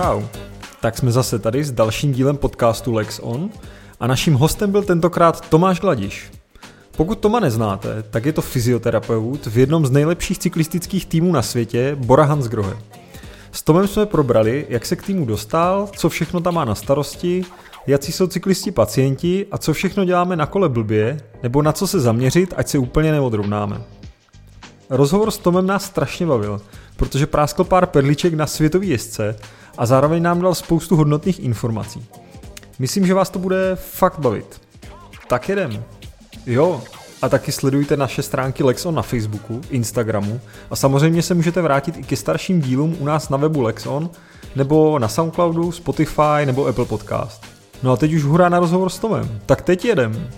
čau. Tak jsme zase tady s dalším dílem podcastu Lex On a naším hostem byl tentokrát Tomáš Gladiš. Pokud Toma neznáte, tak je to fyzioterapeut v jednom z nejlepších cyklistických týmů na světě, Bora Hansgrohe. S Tomem jsme probrali, jak se k týmu dostal, co všechno tam má na starosti, jaký jsou cyklisti pacienti a co všechno děláme na kole blbě, nebo na co se zaměřit, ať se úplně neodrovnáme. Rozhovor s Tomem nás strašně bavil, protože práskl pár perliček na světový jezdce a zároveň nám dal spoustu hodnotných informací. Myslím, že vás to bude fakt bavit. Tak jedem. Jo, a taky sledujte naše stránky Lexon na Facebooku, Instagramu a samozřejmě se můžete vrátit i ke starším dílům u nás na webu Lexon nebo na Soundcloudu, Spotify nebo Apple Podcast. No a teď už hurá na rozhovor s Tomem. Tak teď jedem.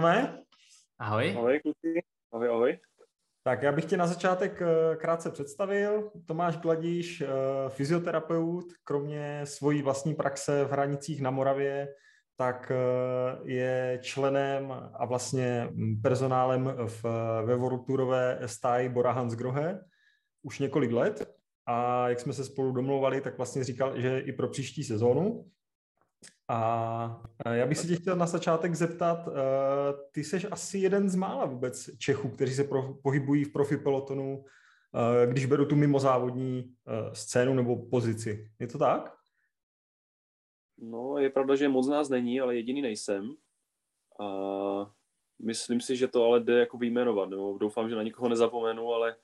Ahoj Tome. Ahoj. Ahoj kluci. Ahoj, ahoj. Tak já bych tě na začátek eh, krátce představil. Tomáš Gladíš, eh, fyzioterapeut, kromě svojí vlastní praxe v hranicích na Moravě, tak eh, je členem a vlastně personálem v, ve Vorturové stáji Bora Hansgrohe už několik let. A jak jsme se spolu domlouvali, tak vlastně říkal, že i pro příští sezónu. A já bych se tě chtěl na začátek zeptat, ty jsi asi jeden z mála vůbec Čechů, kteří se pohybují v profi pelotonu, když beru tu mimozávodní scénu nebo pozici. Je to tak? No, je pravda, že moc nás není, ale jediný nejsem. A myslím si, že to ale jde jako vyjmenovat. Nebo doufám, že na nikoho nezapomenu, ale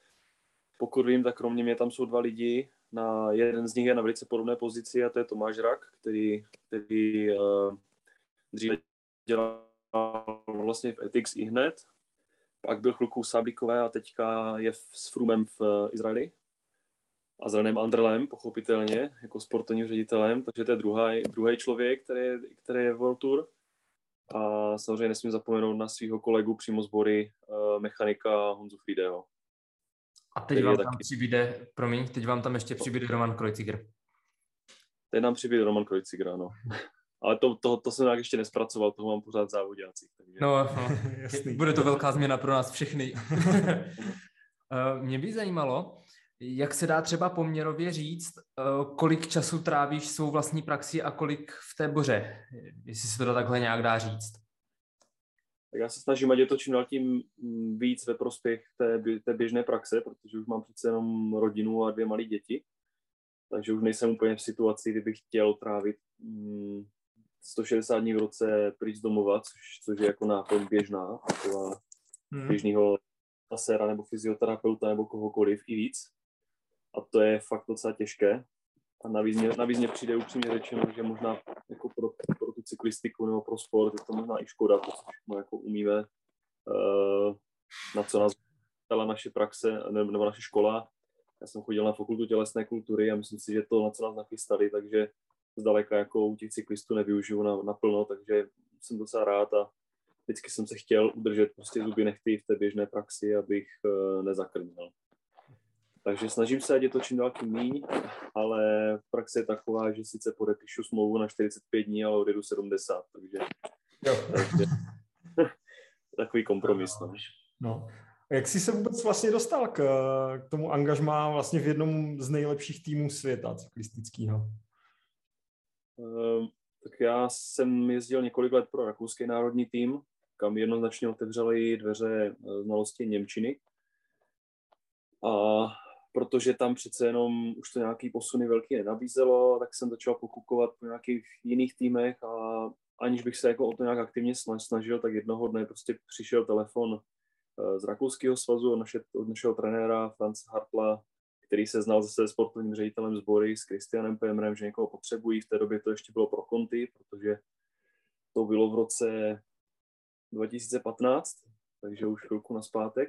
pokud vím, tak kromě mě tam jsou dva lidi, na, jeden z nich je na velice podobné pozici a to je Tomáš Rak, který, který uh, dříve dělal vlastně v Ethics i hned, pak byl chvilku v Sablikové a teďka je s Frumem v uh, Izraeli a s Renem Andrelem, pochopitelně, jako sportovním ředitelem, takže to je druhý, druhý člověk, který, který je v World Tour. A samozřejmě nesmím zapomenout na svého kolegu přímo z Bory, uh, mechanika Honzu Frideho. A teď vám tam taky... přibyde, promiň, teď vám tam ještě přibyde Roman Kreuziger. Teď nám přibyde Roman Kreuziger, ano. Ale to, to, to jsem nějak ještě nespracoval, toho mám pořád závodáci. Takže... No, no bude to velká změna pro nás všechny. Eh, mě by zajímalo, jak se dá třeba poměrově říct, eh, kolik času trávíš svou vlastní praxi a kolik v té boře, jestli se to takhle nějak dá říct tak já se snažím, ať je to čím dál tím víc ve prospěch té, té běžné praxe, protože už mám přece jenom rodinu a dvě malé děti. Takže už nejsem úplně v situaci, kdy bych chtěl trávit 160 dní v roce pryč z domova, což, což je jako náplň běžná, taková hmm. běžného taséra nebo fyzioterapeuta nebo kohokoliv i víc. A to je fakt docela těžké. A navíc mě, navíc mě přijde upřímně řečeno, že možná jako pro, pro tu cyklistiku nebo pro sport je to možná i škoda, protože všechno jako umíme, uh, na co nás dala naše praxe nebo naše škola. Já jsem chodil na fakultu tělesné kultury a myslím si, že to, na co nás nachystali, takže zdaleka jako u těch cyklistů nevyužiju na, naplno, takže jsem docela rád a vždycky jsem se chtěl udržet prostě zuby nechty v té běžné praxi, abych uh, nezakrnil. Takže snažím se, ať je to čím dál tím míň, ale praxe je taková, že sice podepíšu smlouvu na 45 dní, ale odjedu 70, takže, takže takový kompromis. No. no. Jak jsi se vůbec vlastně dostal k, k tomu angažmá vlastně v jednom z nejlepších týmů světa cyklistického? Um, tak já jsem jezdil několik let pro rakouský národní tým, kam jednoznačně otevřely dveře eh, znalosti Němčiny. A protože tam přece jenom už to nějaký posuny velký nenabízelo, tak jsem začal pokukovat po nějakých jiných týmech a aniž bych se jako o to nějak aktivně snažil, tak jednoho dne prostě přišel telefon eh, z Rakouského svazu od, naše, od našeho trenéra Franz Hartla, který se znal se sportovním ředitelem sbory s Christianem Pemrem, že někoho potřebují. V té době to ještě bylo pro konty, protože to bylo v roce 2015, takže už chvilku na zpátek.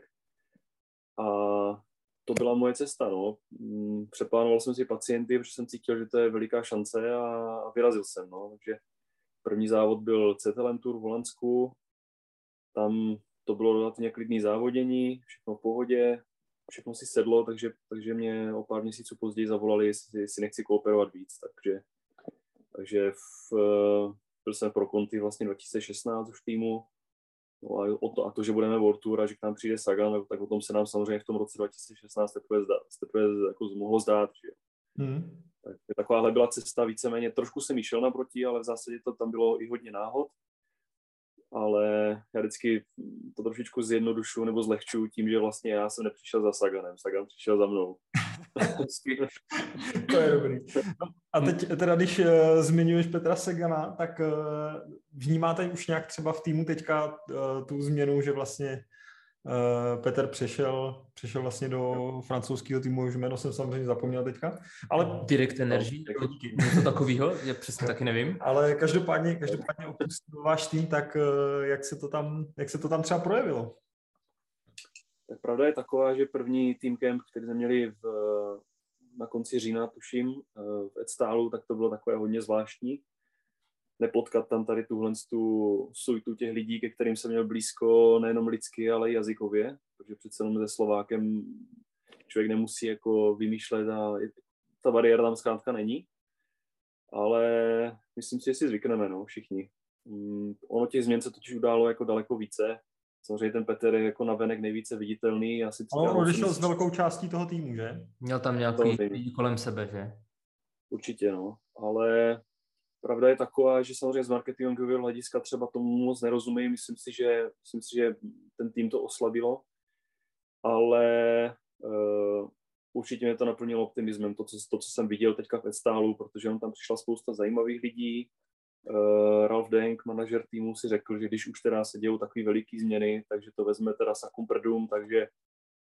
A to byla moje cesta. No. Mm, přeplánoval jsem si pacienty, protože jsem cítil, že to je veliká šance a vyrazil jsem. No. Takže první závod byl CTLM Tour v Holandsku. Tam to bylo relativně klidný závodění, všechno v pohodě. všechno si sedlo, takže, takže mě o pár měsíců později zavolali, jestli, jestli nechci kooperovat víc, takže, takže v, byl jsem pro konty vlastně 2016 už týmu, No a, o to, a to, že budeme World Tour a že k nám přijde Sagan, tak o tom se nám samozřejmě v tom roce 2016 teprve, zdá, teprve jako mohlo zdát. Že? Hmm. Tak takováhle byla cesta víceméně. Trošku jsem šel naproti, ale v zásadě to tam bylo i hodně náhod ale já vždycky to trošičku zjednodušu nebo zlehču tím, že vlastně já jsem nepřišel za Saganem, Sagan přišel za mnou. To je dobrý. No, a teď teda, když uh, zmiňuješ Petra Sagana, tak uh, vnímáte už nějak třeba v týmu teďka uh, tu změnu, že vlastně Uh, Petr přešel, přešel vlastně do francouzského týmu, už jméno jsem samozřejmě zapomněl teďka. Ale... Direct Energy, no, něco takového, já přesně taky nevím. Ale každopádně, každopádně opustil váš tým, tak uh, jak se, to tam, jak se to tam třeba projevilo? Tak pravda je taková, že první team camp, který jsme měli v, na konci října, tuším, eh, v Edstálu, tak to bylo takové hodně zvláštní nepotkat tam tady tuhle tu sujtu těch lidí, ke kterým jsem měl blízko nejenom lidsky, ale i jazykově, protože přece jenom se Slovákem člověk nemusí jako vymýšlet a ta bariéra tam zkrátka není. Ale myslím si, že si zvykneme, no, všichni. Um, ono těch změn se totiž událo jako daleko více. Samozřejmě ten Petr je jako navenek nejvíce viditelný. Asi on odešel s velkou částí toho týmu, že? Měl tam nějaký lidi kolem sebe, že? Určitě, no. Ale Pravda je taková, že samozřejmě z marketingového hlediska třeba tomu moc nerozumím. Myslím si, že, myslím si, že ten tým to oslabilo, ale uh, určitě mě to naplnilo optimismem, to co, to, co jsem viděl teďka v Estálu, protože on tam přišla spousta zajímavých lidí. Uh, Ralf Denk, manažer týmu, si řekl, že když už teda se dějou takové veliké změny, takže to vezme teda Sakum Prdum, takže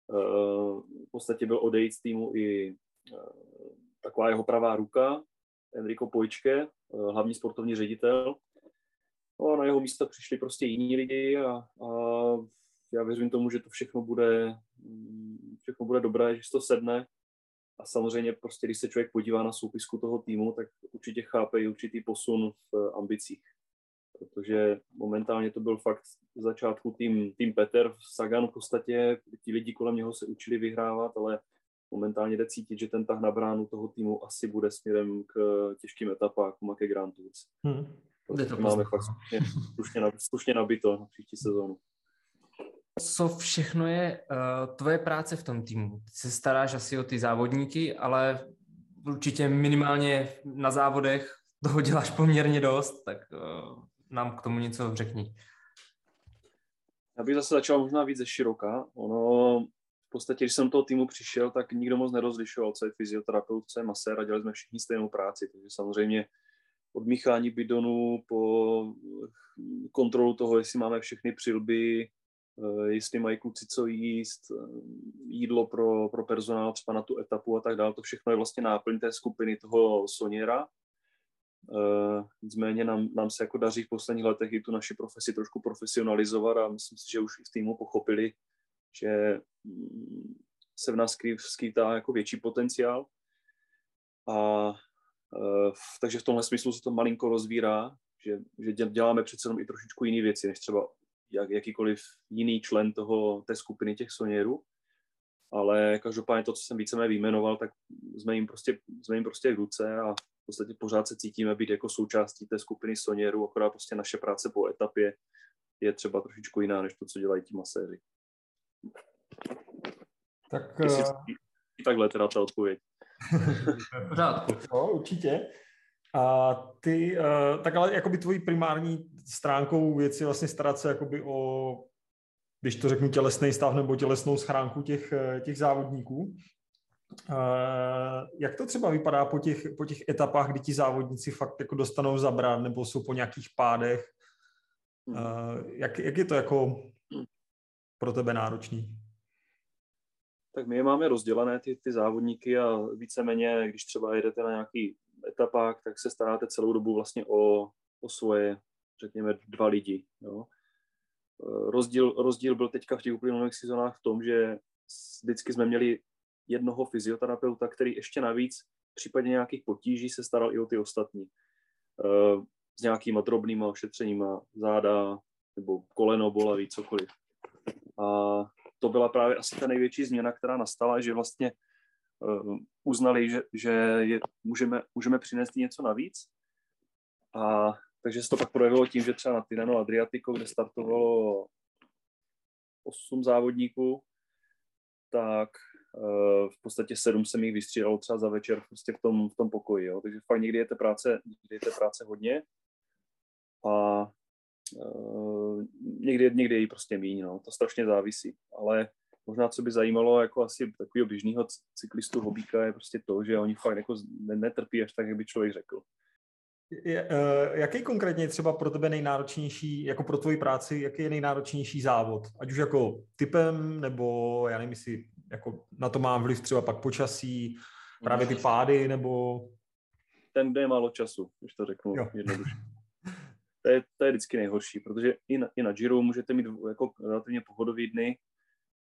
uh, v podstatě byl odejít z týmu i uh, taková jeho pravá ruka, Enrico Pojčke, eh, hlavní sportovní ředitel. No a na jeho místo přišli prostě jiní lidi a, a já věřím tomu, že to všechno bude, mm, všechno bude dobré, že to sedne. A samozřejmě prostě, když se člověk podívá na soupisku toho týmu, tak určitě chápe i určitý posun v ambicích. Protože momentálně to byl fakt v začátku tým, tým Peter, Sagan v podstatě, ti lidi kolem něho se učili vyhrávat, ale momentálně jde cítit, že ten tah na bránu toho týmu asi bude směrem k těžkým etapákům a ke Grand Tours. Hmm. to máme fakt slušně, slušně, slušně nabito na příští sezónu. Co všechno je uh, tvoje práce v tom týmu? Ty se staráš asi o ty závodníky, ale určitě minimálně na závodech toho děláš poměrně dost, tak uh, nám k tomu něco řekni. Já bych zase začal možná víc ze široka. Ono podstatě, když jsem do toho týmu přišel, tak nikdo moc nerozlišoval, co je fyzioterapeut, co je masér a dělali jsme všichni stejnou práci. Takže samozřejmě od míchání bidonu po kontrolu toho, jestli máme všechny přilby, jestli mají kluci co jíst, eh, jídlo pro, pro personál třeba na tu etapu a tak dále. To všechno je vlastně náplň té skupiny toho Soniera. Uh, nicméně nám, nám se jako daří v posledních letech i tu naši profesi trošku profesionalizovat a myslím si, že už i v týmu pochopili, že mm, se v nás skýtá jako větší potenciál. A takže v tomhle smyslu se to malinko rozvírá, že, že děláme přece jenom i trošičku jiné věci, než třeba jak, jakýkoliv jiný člen toho, té skupiny těch soněrů. Ale každopádně to, co jsem víceméně vyjmenoval, tak jsme jim prostě, jsme jim prostě v ruce a v podstatě pořád se cítíme být jako součástí té skupiny soněrů, akorát prostě naše práce po etapě je třeba trošičku jiná, než to, co dělají ti maséři. Tak, Jestli, uh... takhle teda ta odpověď. Pořádku. No, určitě. A ty, uh, tak ale jakoby tvojí primární stránkou věci vlastně starat se jakoby o, když to řeknu, tělesný stav nebo tělesnou schránku těch, eh, těch závodníků. Uh, jak to třeba vypadá po těch, po těch etapách, kdy ti závodníci fakt jako dostanou zabrat nebo jsou po nějakých pádech? Uh, jak, jak je to jako pro tebe náročný? Tak my je máme rozdělené, ty, ty závodníky a víceméně, když třeba jedete na nějaký etapách, tak se staráte celou dobu vlastně o, o svoje, řekněme, dva lidi. Jo. Rozdíl, rozdíl byl teďka v těch uplynulých sezónách v tom, že vždycky jsme měli jednoho fyzioterapeuta, který ještě navíc v případě nějakých potíží se staral i o ty ostatní. S nějakýma drobnýma ošetřeníma záda nebo koleno bolaví, cokoliv. A to byla právě asi ta největší změna, která nastala, že vlastně uznali, že, že je, můžeme, můžeme přinést něco navíc. A takže se to pak projevilo tím, že třeba na Tirano Adriatico, kde startovalo 8 závodníků, tak uh, v podstatě sedm jsem jich vystřídalo třeba za večer prostě v tom, v tom pokoji. Jo. Takže fakt někdy je té práce, někdy je té práce hodně a uh, někdy, někdy je jí prostě míň. No. To strašně závisí. Ale možná, co by zajímalo jako asi takového běžného cyklistu, hobíka, je prostě to, že oni fakt jako netrpí až tak, jak by člověk řekl. Je, uh, jaký konkrétně třeba pro tebe nejnáročnější, jako pro tvoji práci, jaký je nejnáročnější závod? Ať už jako typem, nebo já nevím, jestli jako na to mám vliv třeba pak počasí, právě ty pády, nebo... Ten, kde je málo času, když to řeknu jednoduše. To je, to je vždycky nejhorší, protože i na, i na Giro můžete mít jako relativně pohodový dny,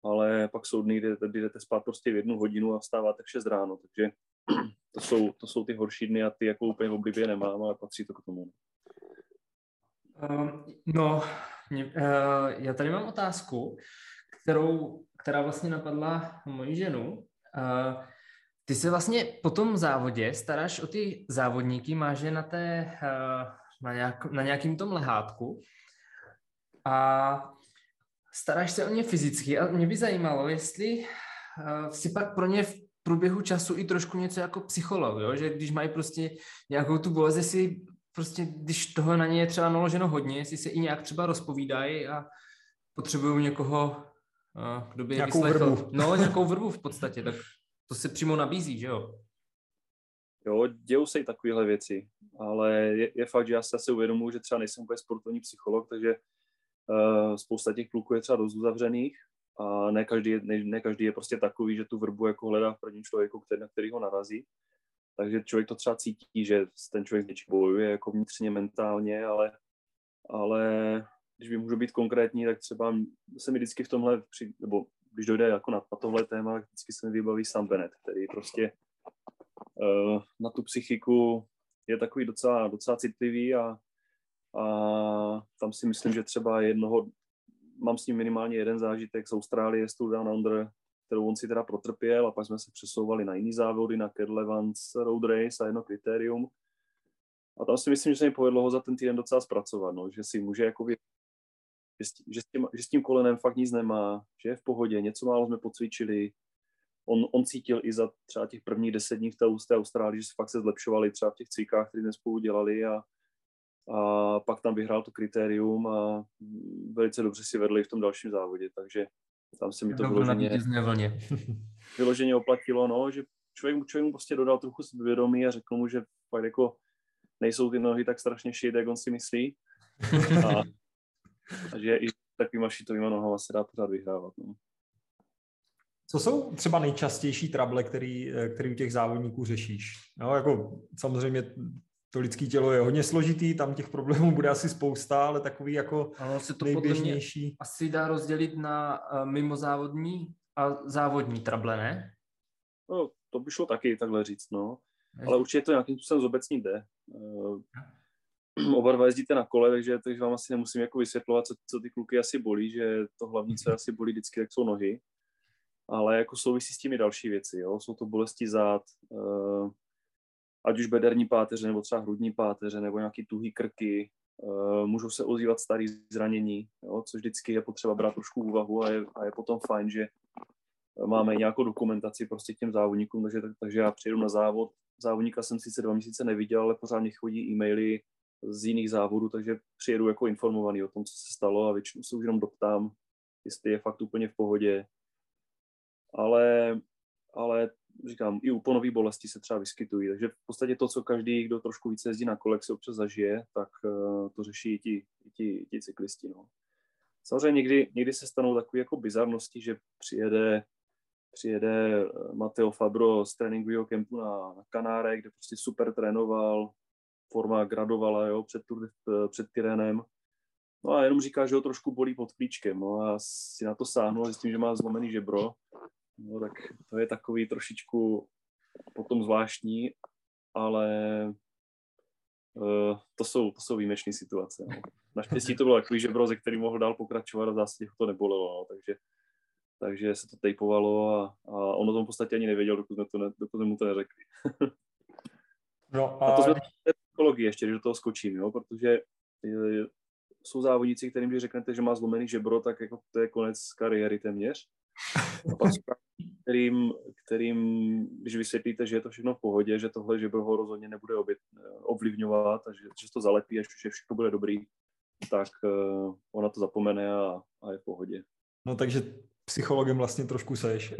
ale pak jsou dny, kdy, kdy jdete spát prostě v jednu hodinu a vstáváte v 6 ráno, takže to jsou, to jsou ty horší dny a ty jako úplně v oblibě nemám, ale patří to k tomu. Um, no, mě, uh, já tady mám otázku, kterou, která vlastně napadla moji ženu. Uh, ty se vlastně po tom závodě staráš o ty závodníky, máš je na, té, uh, na, nějak, na nějakým tom lehátku a staráš se o ně fyzicky a mě by zajímalo, jestli uh, si pak pro ně v průběhu času i trošku něco jako psycholog, jo? že když mají prostě nějakou tu bolest, jestli prostě, když toho na ně je třeba naloženo hodně, jestli se i nějak třeba rozpovídají a potřebují někoho, kdo by je nějakou vyslechl. Vrbu. No, nějakou vrbu v podstatě, tak to se přímo nabízí, že jo? Jo, dějou se i takovéhle věci, ale je, je fakt, že já se asi uvědomuji, že třeba nejsem úplně sportovní psycholog, takže uh, spousta těch kluků je třeba dost uzavřených a ne každý, je, ne, ne každý je prostě takový, že tu vrbu jako hledá v prvním člověku, který, na který ho narazí. Takže člověk to třeba cítí, že ten člověk něčím bojuje jako vnitřně, mentálně, ale, ale když by můžu být konkrétní, tak třeba se mi vždycky v tomhle, při, nebo když dojde jako na, na tohle téma, tak vždycky se mi vybaví Sam Bennett, který prostě uh, na tu psychiku je takový docela, docela citlivý a, a tam si myslím, že třeba jednoho mám s ním minimálně jeden zážitek z Austrálie, z Down Under, kterou on si teda protrpěl a pak jsme se přesouvali na jiný závody, na Kedle Vance Road Race a jedno kritérium. A tam si myslím, že se mi povedlo ho za ten týden docela zpracovat, no, že si může jako že, s, že, s tím, že s tím kolenem fakt nic nemá, že je v pohodě, něco málo jsme pocvičili. On, on cítil i za třeba těch prvních deset dní v té Austrálii, že se fakt se zlepšovali třeba v těch cvikách, které jsme spolu dělali a, a pak tam vyhrál to kritérium a velice dobře si vedli v tom dalším závodě, takže tam se mi to vyloženě, vyloženě oplatilo, no, že člověk, člověk mu prostě dodal trochu svědomí a řekl mu, že fakt jako nejsou ty nohy tak strašně šit, jak on si myslí. A, a že i takovýma šitovýma nohama se dá pořád vyhrávat. No. Co jsou třeba nejčastější trable, který, který u těch závodníků řešíš? No, jako samozřejmě to lidské tělo je hodně složitý, tam těch problémů bude asi spousta, ale takový jako ano, se to nejběžnější. Podle mě asi dá rozdělit na uh, mimozávodní a závodní trable, ne? No, to by šlo taky takhle říct, no. Ale určitě to nějakým způsobem zobecní jde. Uh, oba dva jezdíte na kole, takže, takže vám asi nemusím jako vysvětlovat, co, co ty kluky asi bolí, že to hlavní, co asi bolí vždycky, tak jsou nohy. Ale jako souvisí s těmi další věci, jo. Jsou to bolesti zád, uh, ať už bederní páteře, nebo třeba hrudní páteře, nebo nějaký tuhý krky, uh, můžou se ozývat starý zranění, jo, což vždycky je potřeba brát trošku úvahu a je, a je potom fajn, že máme nějakou dokumentaci prostě těm závodníkům, takže, takže já přijedu na závod. Závodníka jsem sice dva měsíce neviděl, ale pořád mě chodí e-maily z jiných závodů, takže přijedu jako informovaný o tom, co se stalo a většinou se už jenom doptám, jestli je fakt úplně v pohodě. Ale, ale říkám, i úponové bolesti se třeba vyskytují. Takže v podstatě to, co každý, kdo trošku více jezdí na kolek, si občas zažije, tak uh, to řeší i ti, i ti, i ti cyklisti. No. Samozřejmě někdy, někdy se stanou takové jako bizarnosti, že přijede, přijede eh, Mateo Fabro z tréninkového kempu na, na Kanáre, kde prostě super trénoval, forma gradovala jo, před, tur, eh, před Tyrenem. No a jenom říká, že ho trošku bolí pod klíčkem. No a si na to sáhnu a zjistím, že má zlomený žebro No tak to je takový trošičku potom zvláštní, ale uh, to, jsou, to jsou výjimečné situace. No. Naštěstí to bylo takový žebro, ze který mohl dál pokračovat a v zásadě to nebolelo, no, takže takže se to tejpovalo a, a on o tom v podstatě ani nevěděl, dokud, to ne, dokud mu to neřekli. no a... a to jsme psychologii ještě, když do toho skočím, jo, protože jsou závodníci, kterým když řeknete, že má zlomený žebro, tak jako to je konec kariéry téměř. A kterým, kterým, když vysvětlíte, že je to všechno v pohodě, že tohle žebro ho rozhodně nebude obět, ovlivňovat a že, že to zalepí, až že všechno bude dobrý, tak uh, ona to zapomene a, a je v pohodě. No takže psychologem vlastně trošku seš.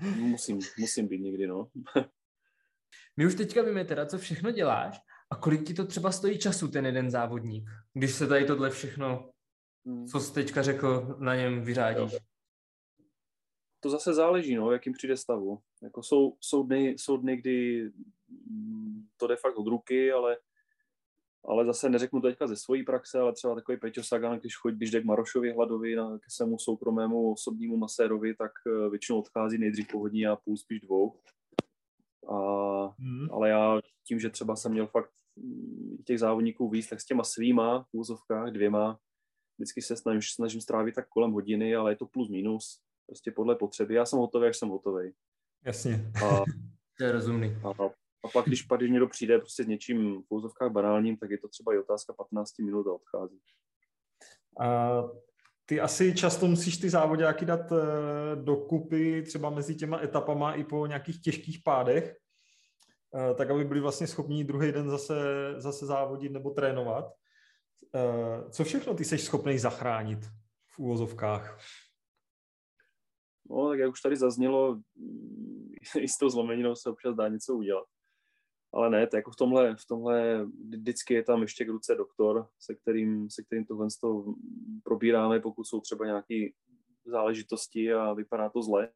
musím, musím být někdy, no. My už teďka víme teda, co všechno děláš a kolik ti to třeba stojí času, ten jeden závodník, když se tady tohle všechno, hmm. co jsi teďka řekl, na něm vyřádíš? Jo. To zase záleží, no, jakým přijde stavu. Jako jsou, jsou, dny, jsou dny, kdy to jde fakt od ruky, ale ale zase neřeknu teďka ze svojí praxe, ale třeba takový Peťo Sagan, když chodí, když jde k Marošovi Hladovi, na, ke svému soukromému osobnímu masérovi, tak eh, většinou odchází nejdřív po hodině a půl, spíš dvou. A, hmm. Ale já tím, že třeba jsem měl fakt mm, těch závodníků víc, tak s těma svýma v úzovkách, dvěma, vždycky se snažím, snažím strávit tak kolem hodiny, ale je to plus minus, prostě podle potřeby. Já jsem hotový, jak jsem hotový. Jasně. A, to je rozumný. A, a pak, když, pak, když někdo přijde prostě s něčím v úzovkách banálním, tak je to třeba i otázka 15 minut a odchází. A ty asi často musíš ty závodáky dát uh, dokupy třeba mezi těma etapama i po nějakých těžkých pádech, uh, tak aby byli vlastně schopni druhý den zase, zase závodit nebo trénovat. Uh, co všechno ty jsi schopný zachránit v úvozovkách? No, tak jak už tady zaznělo, i s tou zlomeninou se občas dá něco udělat ale ne, to jako v tomhle, v tomhle vždycky je tam ještě k ruce doktor, se kterým, se kterým tohle to probíráme, pokud jsou třeba nějaké záležitosti a vypadá to zle,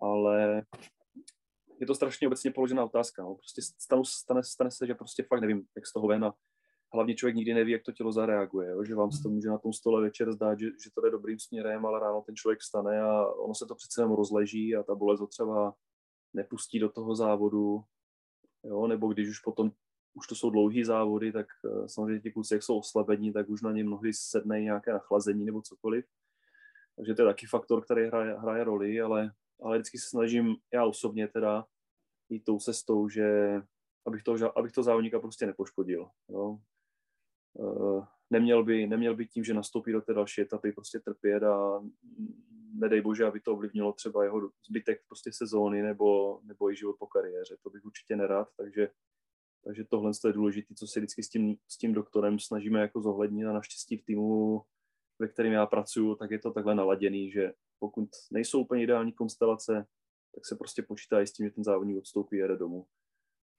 ale je to strašně obecně položená otázka. No. Prostě stanu, stane, stane se, že prostě fakt nevím, jak z toho ven a hlavně člověk nikdy neví, jak to tělo zareaguje, jo? že vám se to může na tom stole večer zdát, že, že to jde dobrým směrem, ale ráno ten člověk stane a ono se to přece jenom rozleží a ta bolest ho třeba nepustí do toho závodu jo, nebo když už potom už to jsou dlouhý závody, tak uh, samozřejmě ti kluci, jak jsou oslabení, tak už na ně mnohdy sedne nějaké nachlazení nebo cokoliv. Takže to je taky faktor, který hraje, hraje roli, ale, ale vždycky se snažím, já osobně teda, jít tou cestou, že abych to, abych to závodníka prostě nepoškodil. Jo. Uh, neměl, by, neměl by tím, že nastoupí do té další etapy, prostě trpět a nedej bože, aby to ovlivnilo třeba jeho zbytek prostě sezóny nebo, nebo i život po kariéře. To bych určitě nerad, takže, takže tohle je důležité, co se vždycky s tím, s tím doktorem snažíme jako zohlednit a naštěstí v týmu, ve kterém já pracuju, tak je to takhle naladěný, že pokud nejsou úplně ideální konstelace, tak se prostě počítá i s tím, že ten závodník odstoupí a jede domů.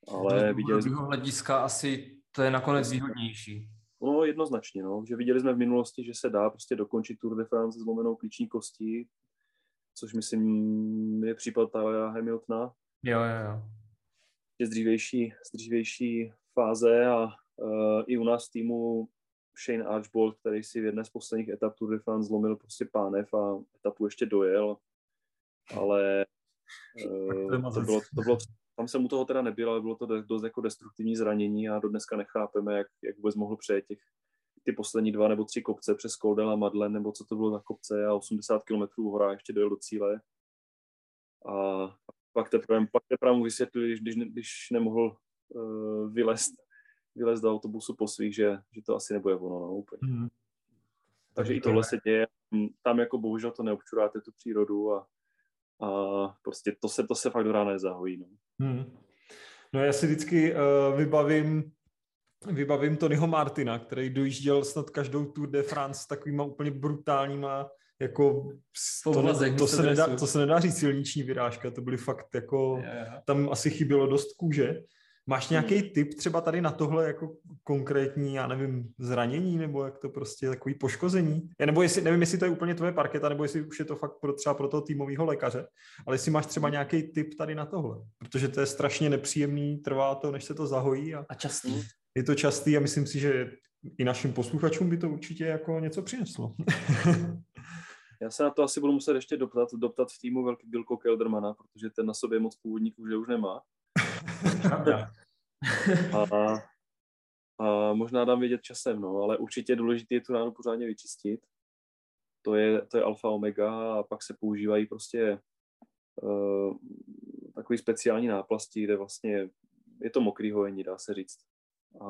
Ale viděli jsme... hlediska asi to je nakonec výhodnější. No jednoznačně, no, že viděli jsme v minulosti, že se dá prostě dokončit Tour de France zlomenou klíční kostí, což myslím je případ Tyler Hamiltona. Jo, jo, jo. Je z dřívější, z dřívější fáze a uh, i u nás týmu Shane Archbold, který si v jedné z posledních etap Tour de France zlomil prostě pánev a etapu ještě dojel, ale uh, to, bylo, to bylo tam jsem u toho teda nebyl, ale bylo to dost jako destruktivní zranění a do dneska nechápeme, jak, jak vůbec mohl přejet těch ty poslední dva nebo tři kopce přes Koldel a Madlen, nebo co to bylo za kopce a 80 km v horách ještě dojel do cíle. A pak teprve, pak teprve mu vysvětlili, když, když nemohl uh, vylézt, vylézt do autobusu po svých, že, že to asi nebude ono, no, úplně. Mm. Takže i tohle se děje. Tam jako bohužel to neobčuráte tu přírodu a, a prostě to se, to se fakt do rána nezahojí. No. Hmm. No já si vždycky uh, vybavím vybavím Tonyho Martina, který dojížděl snad každou Tour de France s takovýma úplně brutálníma jako to, to, se nedá, to se nedá říct silniční vyrážka, to byly fakt jako, yeah. tam asi chybělo dost kůže Máš nějaký hmm. tip třeba tady na tohle jako konkrétní, já nevím, zranění nebo jak to prostě takový poškození? Já nebo jestli, nevím, jestli to je úplně tvoje parketa, nebo jestli už je to fakt pro, třeba pro toho týmového lékaře, ale jestli máš třeba nějaký tip tady na tohle, protože to je strašně nepříjemný, trvá to, než se to zahojí. A, a častý. Je to častý a myslím si, že i našim posluchačům by to určitě jako něco přineslo. Já se na to asi budu muset ještě doptat, doptat v týmu velký Bilko Keldermana, protože ten na sobě moc původníků že už nemá a, a možná dám vědět časem, no, ale určitě je důležité je tu ránu pořádně vyčistit. to je, to je alfa omega a pak se používají prostě uh, takový speciální náplasti, kde vlastně je to mokrý hojení, dá se říct. A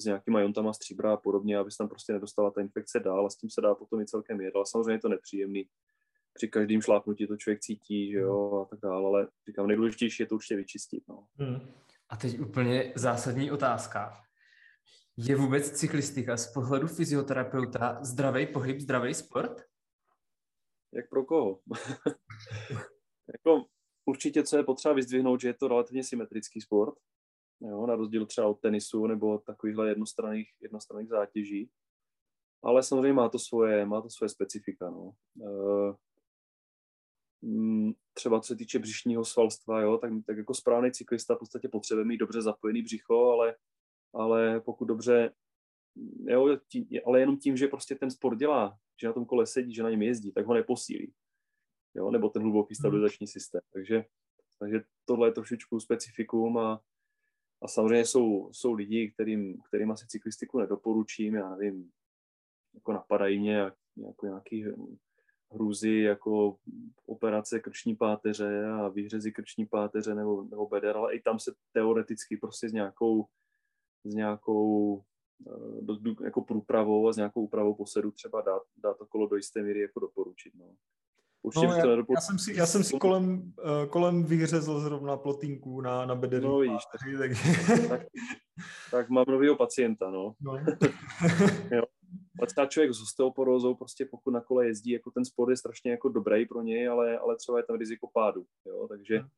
s nějakýma jontama stříbra a podobně, aby se tam prostě nedostala ta infekce dál a s tím se dá potom i celkem jet, ale samozřejmě je to nepříjemný. Při každém šlápnutí to člověk cítí, že jo, a tak dále, ale říkám, nejdůležitější je to určitě vyčistit, no. Hmm. A teď úplně zásadní otázka. Je vůbec cyklistika z pohledu fyzioterapeuta zdravý pohyb, zdravý sport? Jak pro koho? jako, určitě, co je potřeba vyzdvihnout, že je to relativně symetrický sport, jo, na rozdíl třeba od tenisu nebo takovýchhle jednostranných, jednostranných zátěží. Ale samozřejmě má to svoje, má to svoje specifika. No. E, třeba co se týče břišního svalstva, jo, tak, tak jako správný cyklista v podstatě potřebuje mít dobře zapojený břicho, ale, ale pokud dobře, jo, tí, ale jenom tím, že prostě ten sport dělá, že na tom kole sedí, že na něm jezdí, tak ho neposílí. Jo, nebo ten hluboký stabilizační systém. Takže, takže tohle je trošičku specifikum a, a samozřejmě jsou, jsou lidi, kterým, kterým asi cyklistiku nedoporučím, já nevím, jako napadají mě jako nějaký hrůzy jako operace krční páteře a výhřezy krční páteře nebo, nebo beder, ale i tam se teoreticky prostě s nějakou, s nějakou eh, jako průpravou a s nějakou úpravou posedu třeba dát, dát to kolo do jisté míry jako doporučit. No. Určitě no, já, já, jsem si, já jsem si kolem, uh, kolem vyhřezl zrovna plotínku na, na bederní no, víš, páteři, tak... tak, tak mám novýho pacienta, no. no. jo. Ale třeba člověk s osteoporózou, prostě pokud na kole jezdí, jako ten sport je strašně jako dobrý pro něj, ale, ale třeba je tam riziko pádu, jo, takže hmm.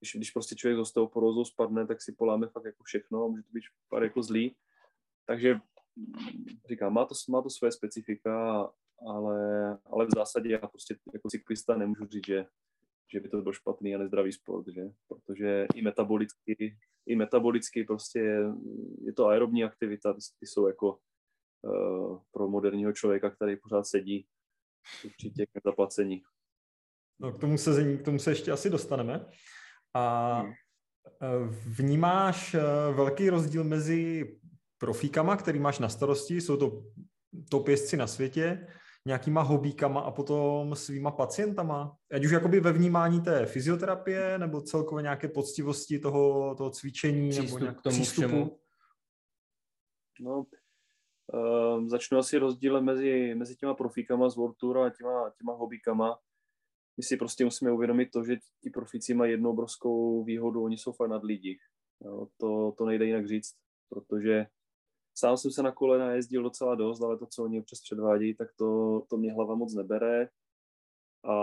když, když prostě člověk s osteoporózou spadne, tak si poláme fakt jako všechno a může to být pár jako zlý. Takže říkám, má to, má to své specifika, ale, ale v zásadě já prostě jako cyklista nemůžu říct, že, že by to byl špatný a nezdravý sport, že? Protože i metabolicky, i metabolicky prostě je to aerobní aktivita, ty jsou jako pro moderního člověka, který pořád sedí, určitě k zaplacení. No, k tomu se, k tomu se ještě asi dostaneme. A hmm. Eh, vnímáš eh, velký rozdíl mezi profíkama, který máš na starosti, jsou to topězci na světě, nějakýma hobíkama a potom svýma pacientama? Ať už jakoby ve vnímání té fyzioterapie nebo celkově nějaké poctivosti toho, toho cvičení Přístup nebo nějak k tomu přístupu? Všemu. No, uh, začnu asi rozdílem mezi, mezi těma profíkama z World Tour a těma, těma hobíkama. My si prostě musíme uvědomit to, že ti profíci mají jednu obrovskou výhodu, oni jsou fakt nad lidi. Jo, to, to nejde jinak říct, protože Sám jsem se na kole najezdil docela dost, ale to, co oni občas předvádí, tak to, to mě hlava moc nebere. A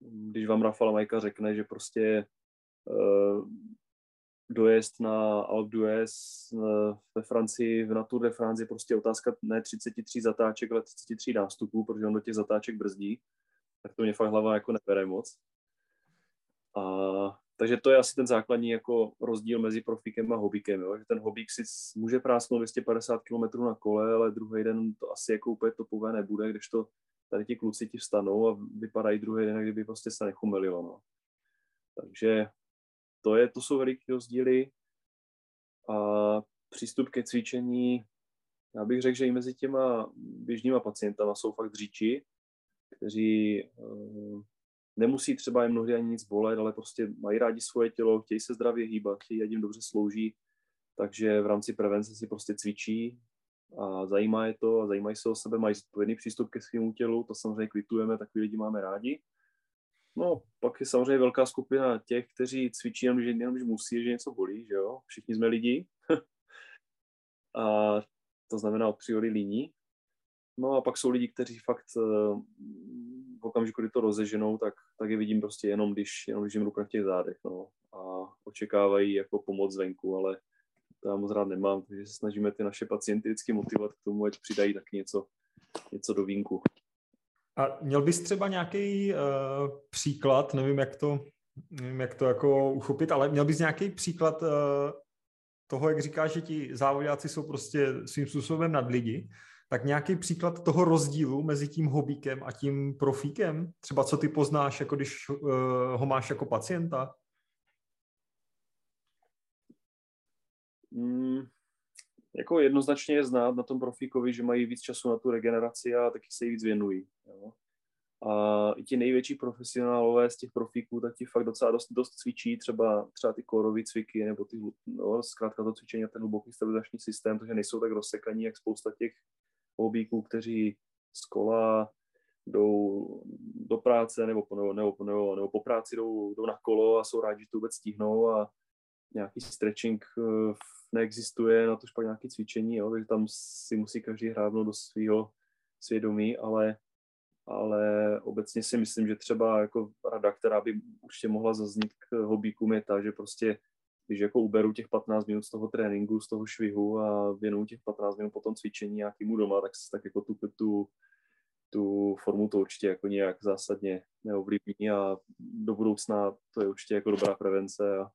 když vám Rafał Majka řekne, že prostě uh, dojezd na Alpe d'Huez uh, ve Francii, v Tour de France je prostě otázka ne 33 zatáček, ale 33 nástupů, protože on do těch zatáček brzdí, tak to mě fakt hlava jako nebere moc. A takže to je asi ten základní jako rozdíl mezi profíkem a hobíkem, jo? že ten hobík si může prásknout 250 km na kole, ale druhý den to asi jako úplně topové nebude, když to tady ti kluci ti vstanou a vypadají druhý den, kdyby prostě se nechumelilo. No. Takže to, je, to jsou veliké rozdíly a přístup ke cvičení, já bych řekl, že i mezi těma běžnýma pacientama jsou fakt dříči, kteří uh, nemusí třeba jim mnohdy ani nic bolet, ale prostě mají rádi svoje tělo, chtějí se zdravě hýbat, chtějí, ať jim dobře slouží, takže v rámci prevence si prostě cvičí a zajímá je to a zajímají se o sebe, mají zodpovědný přístup ke svému tělu, to samozřejmě kvitujeme, takový lidi máme rádi. No, pak je samozřejmě velká skupina těch, kteří cvičí jenom, že, jenom, že musí, že něco bolí, že jo, všichni jsme lidi. a to znamená od přiori líní. No a pak jsou lidi, kteří fakt eh, v okamžiku, kdy to rozeženou, tak, tak je vidím prostě jenom, když, jenom když jim ruka v těch zádech, no. A očekávají jako pomoc zvenku, ale to já moc rád nemám, takže se snažíme ty naše pacienty vždycky motivovat k tomu, ať přidají taky něco, něco do vínku. A měl bys třeba nějaký uh, příklad, nevím, jak to, nevím, jak to jako uchopit, ale měl bys nějaký příklad uh, toho, jak říkáš, že ti závodáci jsou prostě svým způsobem nad lidi, tak nějaký příklad toho rozdílu mezi tím hobíkem a tím profíkem? Třeba co ty poznáš, jako když uh, ho máš jako pacienta? Mm, jako jednoznačně je znát na tom profíkovi, že mají víc času na tu regeneraci a taky se jí víc věnují. Jo. A i ti největší profesionálové z těch profíků, tak ti fakt docela dost, dost cvičí, třeba, třeba ty kórové cviky, nebo ty, no, zkrátka to cvičení a ten hluboký stabilizační systém, takže nejsou tak rozsekaní, jak spousta těch hobíků, kteří z kola jdou do práce nebo, nebo, nebo, nebo, nebo po práci jdou, jdou na kolo a jsou rádi, že to vůbec stihnou a nějaký stretching eh, neexistuje, na to pak nějaké cvičení, jo, takže tam si musí každý hrávnout do svého svědomí, ale, ale obecně si myslím, že třeba jako rada, která by určitě mohla zaznít k hobíkům je ta, že prostě když jako uberu těch 15 minut z toho tréninku, z toho švihu a věnu těch 15 minut potom cvičení nějakýmu doma, tak, tak jako tu, tu, tu formu to určitě jako nějak zásadně neovlivní a do budoucna to je určitě jako dobrá prevence a,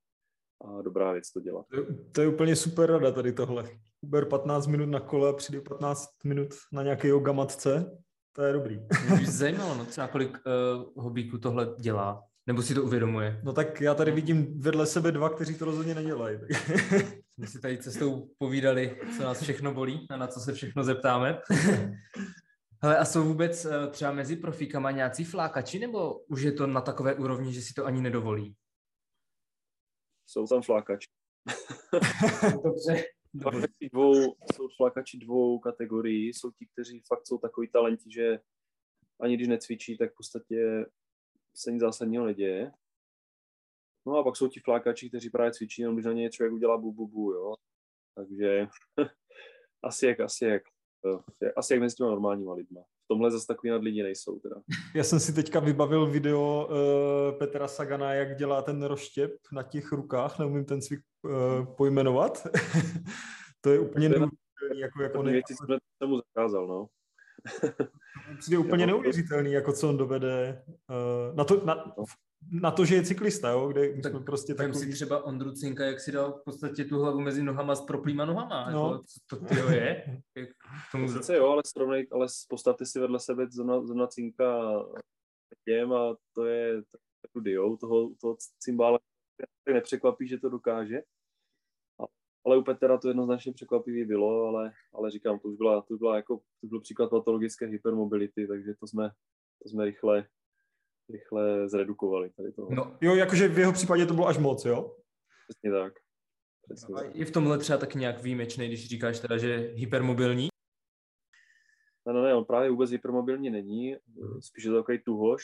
a dobrá věc to dělat. To je, to je úplně super rada tady tohle. Uber 15 minut na kole a přijde 15 minut na nějaké yoga matce. To je dobrý. Mě by zajímalo, no, třeba kolik uh, hobíků tohle dělá. Nebo si to uvědomuje? No tak já tady vidím vedle sebe dva, kteří to rozhodně nedělají. My si tady cestou povídali, co nás všechno bolí a na co se všechno zeptáme. Hele, a jsou vůbec uh, třeba mezi profíkama nějací flákači, nebo už je to na takové úrovni, že si to ani nedovolí? Jsou tam flákači. Dobře. Flákači dvou, jsou flákači dvou kategorií. Jsou ti, kteří fakt jsou takový talenti, že ani když necvičí, tak v podstatě se nic zásadního neděje. No a pak jsou ti flákači, kteří právě cvičí, jenom když na ně člověk udělá bu, bu, bu jo. Takže asi jak, asi jak, asi jak mezi těma normálníma lidma. V tomhle zase takový nad lidi nejsou teda. Já jsem si teďka vybavil video uh, Petra Sagana, jak dělá ten rozštěp na těch rukách, neumím ten cvik uh, pojmenovat. to je úplně neuvěřitelný. Jako, jako ne... věci jsem mu zakázal, no. je úplně neuvěřitelný, jako co on dovede uh, na, to, na, na to, že je cyklista, jo, kde tak jsme prostě takový... si třeba Ondru Cinka, jak si dal v podstatě tu hlavu mezi nohama s proplýma nohama, no. jako, co to tyjo je? Jak tomu... Sice jo, ale srovnej, ale postavte si vedle sebe zrovna, zrovna Cinka těm a to je takový dio, toho, toho cymbála tak nepřekvapí, že to dokáže ale u Petra to jednoznačně překvapivý bylo, ale, ale říkám, to už byla, to už byla jako, to byl příklad patologické hypermobility, takže to jsme, to jsme rychle, rychle zredukovali tady toho. No, jo, jakože v jeho případě to bylo až moc, jo? Přesně tak. Přesně no, tak. Je v tomhle třeba tak nějak výjimečný, když říkáš teda, že hypermobilní? No, no, ne, on právě vůbec hypermobilní není, spíš je to takový tuhoš,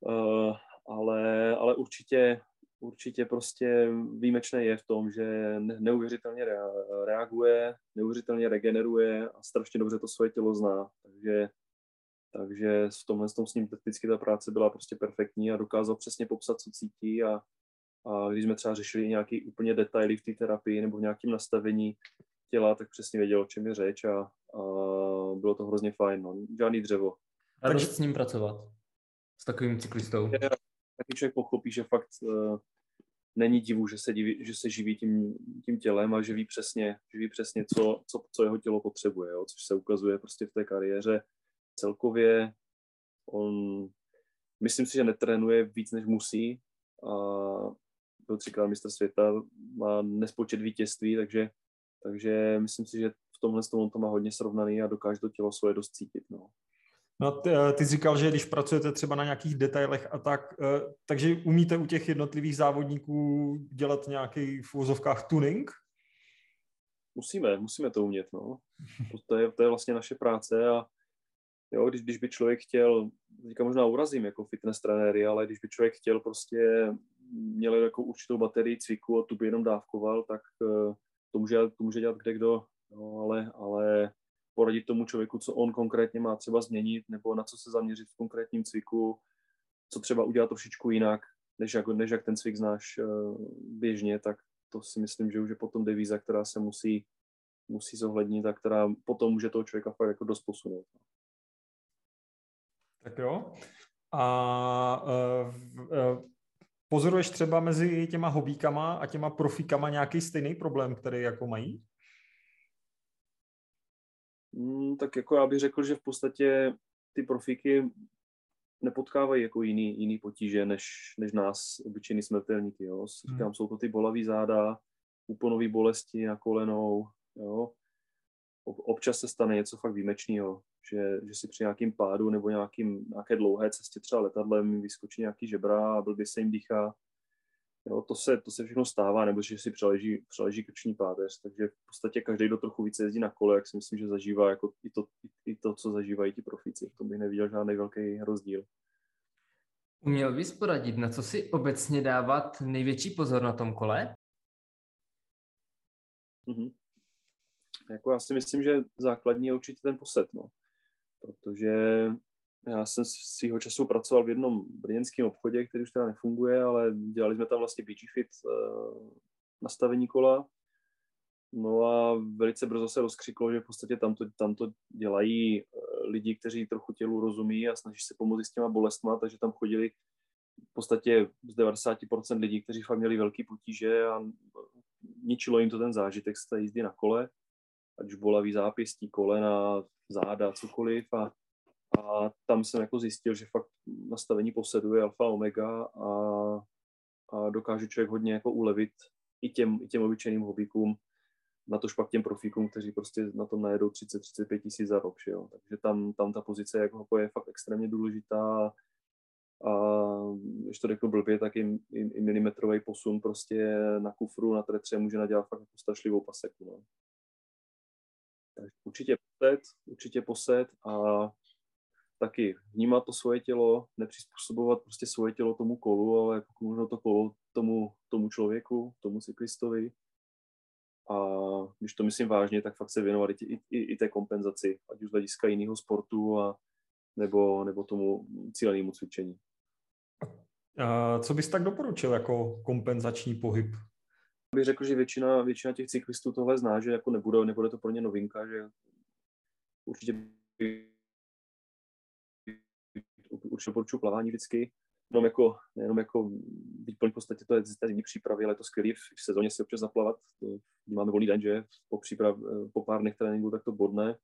uh, ale, ale určitě určitě prostě výjimečné je v tom, že neuvěřitelně reaguje, neuvěřitelně regeneruje a strašně dobře to svoje tělo zná. Takže, takže v tomhle tom s ním vždycky ta práce byla prostě perfektní a dokázal přesně popsat, co cítí a, a když jsme třeba řešili nějaký úplně detaily v té terapii nebo v nějakém nastavení těla, tak přesně věděl, o čem je řeč a, a bylo to hrozně fajn. No. Žádný dřevo. A Takže s ním pracovat? S takovým cyklistou? taky člověk pochopí, že fakt uh, není divu, že se, diví, že se živí tím, tím tělem a že ví přesně, že ví přesně co, co, co jeho tělo potřebuje, jo? což se ukazuje prostě v té kariéře celkově. On, myslím si, že netrénuje víc, než musí a byl třikrát mistr světa, má nespočet vítězství, takže, takže myslím si, že v tomhle on to má hodně srovnaný a dokáže to tělo svoje dost cítit. No. No, ty, eh, ty říkal, že když pracujete třeba na nějakých detailech a tak, eh, takže umíte u těch jednotlivých závodníků dělat nějaký v úzovkách tuning? Musíme, musíme to umět, no. To je, to je vlastně naše práce a jo, když, když by člověk chtěl, říkám možná urazím jako fitness trenéry, ale když by člověk chtěl prostě, měl jako určitou baterii cviku a tu by jenom dávkoval, tak eh, to může, to může dělat kde kdo, no, ale, ale poradit tomu člověku, co on konkrétně má třeba změnit, nebo na co se zaměřit v konkrétním cviku, co třeba udělat trošičku jinak, než jak, než jak ten cvik znáš uh, běžně, tak to si myslím, že už je potom devíza, která se musí, musí zohlednit a která potom může toho člověka fakt jako dost posunout. Tak jo. A uh, uh, pozoruješ třeba mezi těma hobíkama a těma profíkama nějaký stejný problém, který jako mají? Hmm, tak jako já bych řekl, že v podstatě ty profíky nepotkávají jako jiný, jiný potíže než, než nás, obyčejný smrtelníky. Jo. Hmm. Říkám, hmm. jsou to ty bolavé záda, úponové bolesti na kolenou, Jo. Občas se stane něco fakt výjimečného, že, že si při nějakým pádu nebo nějakým, nějaké dlouhé cestě třeba letadlem vyskočí nějaký žebra a blbě se jim dýchá. Jo, to, se, to se všechno stává, nebo že si přeleží, přeleží krční páteř, takže v podstatě každý, kdo trochu více jezdí na kole, jak si myslím, že zažívá jako i, to, i, to, co zažívají ti profíci. V tom bych neviděl žádný velký rozdíl. Uměl bys poradit, na co si obecně dávat největší pozor na tom kole? Mm-hmm. Jako já si myslím, že základní je určitě ten posed, no. Protože já jsem svýho času pracoval v jednom brněnském obchodě, který už teda nefunguje, ale dělali jsme tam vlastně BG Fit uh, nastavení kola. No a velice brzo se rozkřiklo, že v podstatě tam to, tam to dělají uh, lidi, kteří trochu tělu rozumí a snaží se pomoct s těma bolestma, takže tam chodili v podstatě z 90% lidí, kteří fakt měli velký potíže a ničilo jim to ten zážitek z té jízdy na kole, ať už bolavý zápěstí, kolena, záda, cokoliv a a tam jsem jako zjistil, že fakt nastavení posedu je alfa omega a, a dokáže člověk hodně jako ulevit i těm, i těm obyčejným hobíkům, na to špak těm profíkům, kteří prostě na tom najedou 30-35 tisíc za rok, jo. Takže tam, tam ta pozice jako je fakt extrémně důležitá a když to řeknu blbě, tak i, i, i milimetrový posun prostě na kufru, na tretře může nadělat fakt jako strašlivou paseku, no. Takže určitě posed, určitě posed a taky vnímat to svoje tělo, nepřizpůsobovat prostě svoje tělo tomu kolu, ale jako možno to kolo tomu, tomu člověku, tomu cyklistovi. A když to myslím vážně, tak fakt se věnovat i, i, i té kompenzaci, ať už z hlediska jiného sportu a nebo, nebo tomu cílenému cvičení. A co bys tak doporučil jako kompenzační pohyb? Bych řekl, že většina, většina těch cyklistů tohle zná, že jako nebude, nebude to pro ně novinka, že určitě určitě doporučuji plavání vždycky, jenom jako, nejenom jako být v podstatě to je zimní přípravy, ale je to skvělé v, sezóně si občas zaplavat. Máme volný den, že po, příprav, po pár dnech tréninku tak to bodne.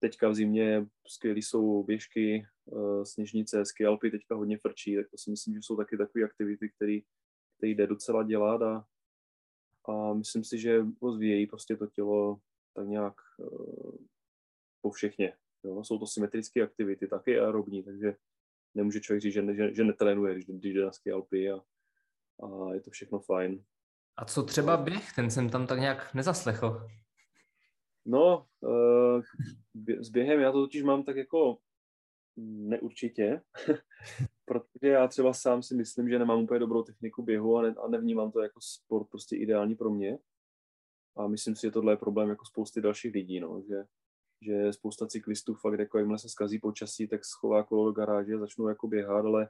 Teďka v zimě skvělé jsou běžky, uh, sněžnice, skialpy, teďka hodně frčí, tak to si myslím, že jsou taky takové aktivity, které jde docela dělat a, a myslím si, že rozvíjejí prostě to tělo tak nějak uh, po všechně. Jo? Jsou to symetrické aktivity, taky aerobní, takže nemůže člověk říct, že, že, že netrénuje, když, když jde na ski Alpy a, a je to všechno fajn. A co třeba běh? Ten jsem tam tak nějak nezaslechl. No, uh, s během já to totiž mám tak jako neurčitě, protože já třeba sám si myslím, že nemám úplně dobrou techniku běhu a, ne, a nevnímám to jako sport prostě ideální pro mě. A myslím si, že tohle je problém jako spousty dalších lidí, no, že že spousta cyklistů fakt jako jakmile se skazí počasí, tak schová kolo do garáže začnou jako běhat, ale,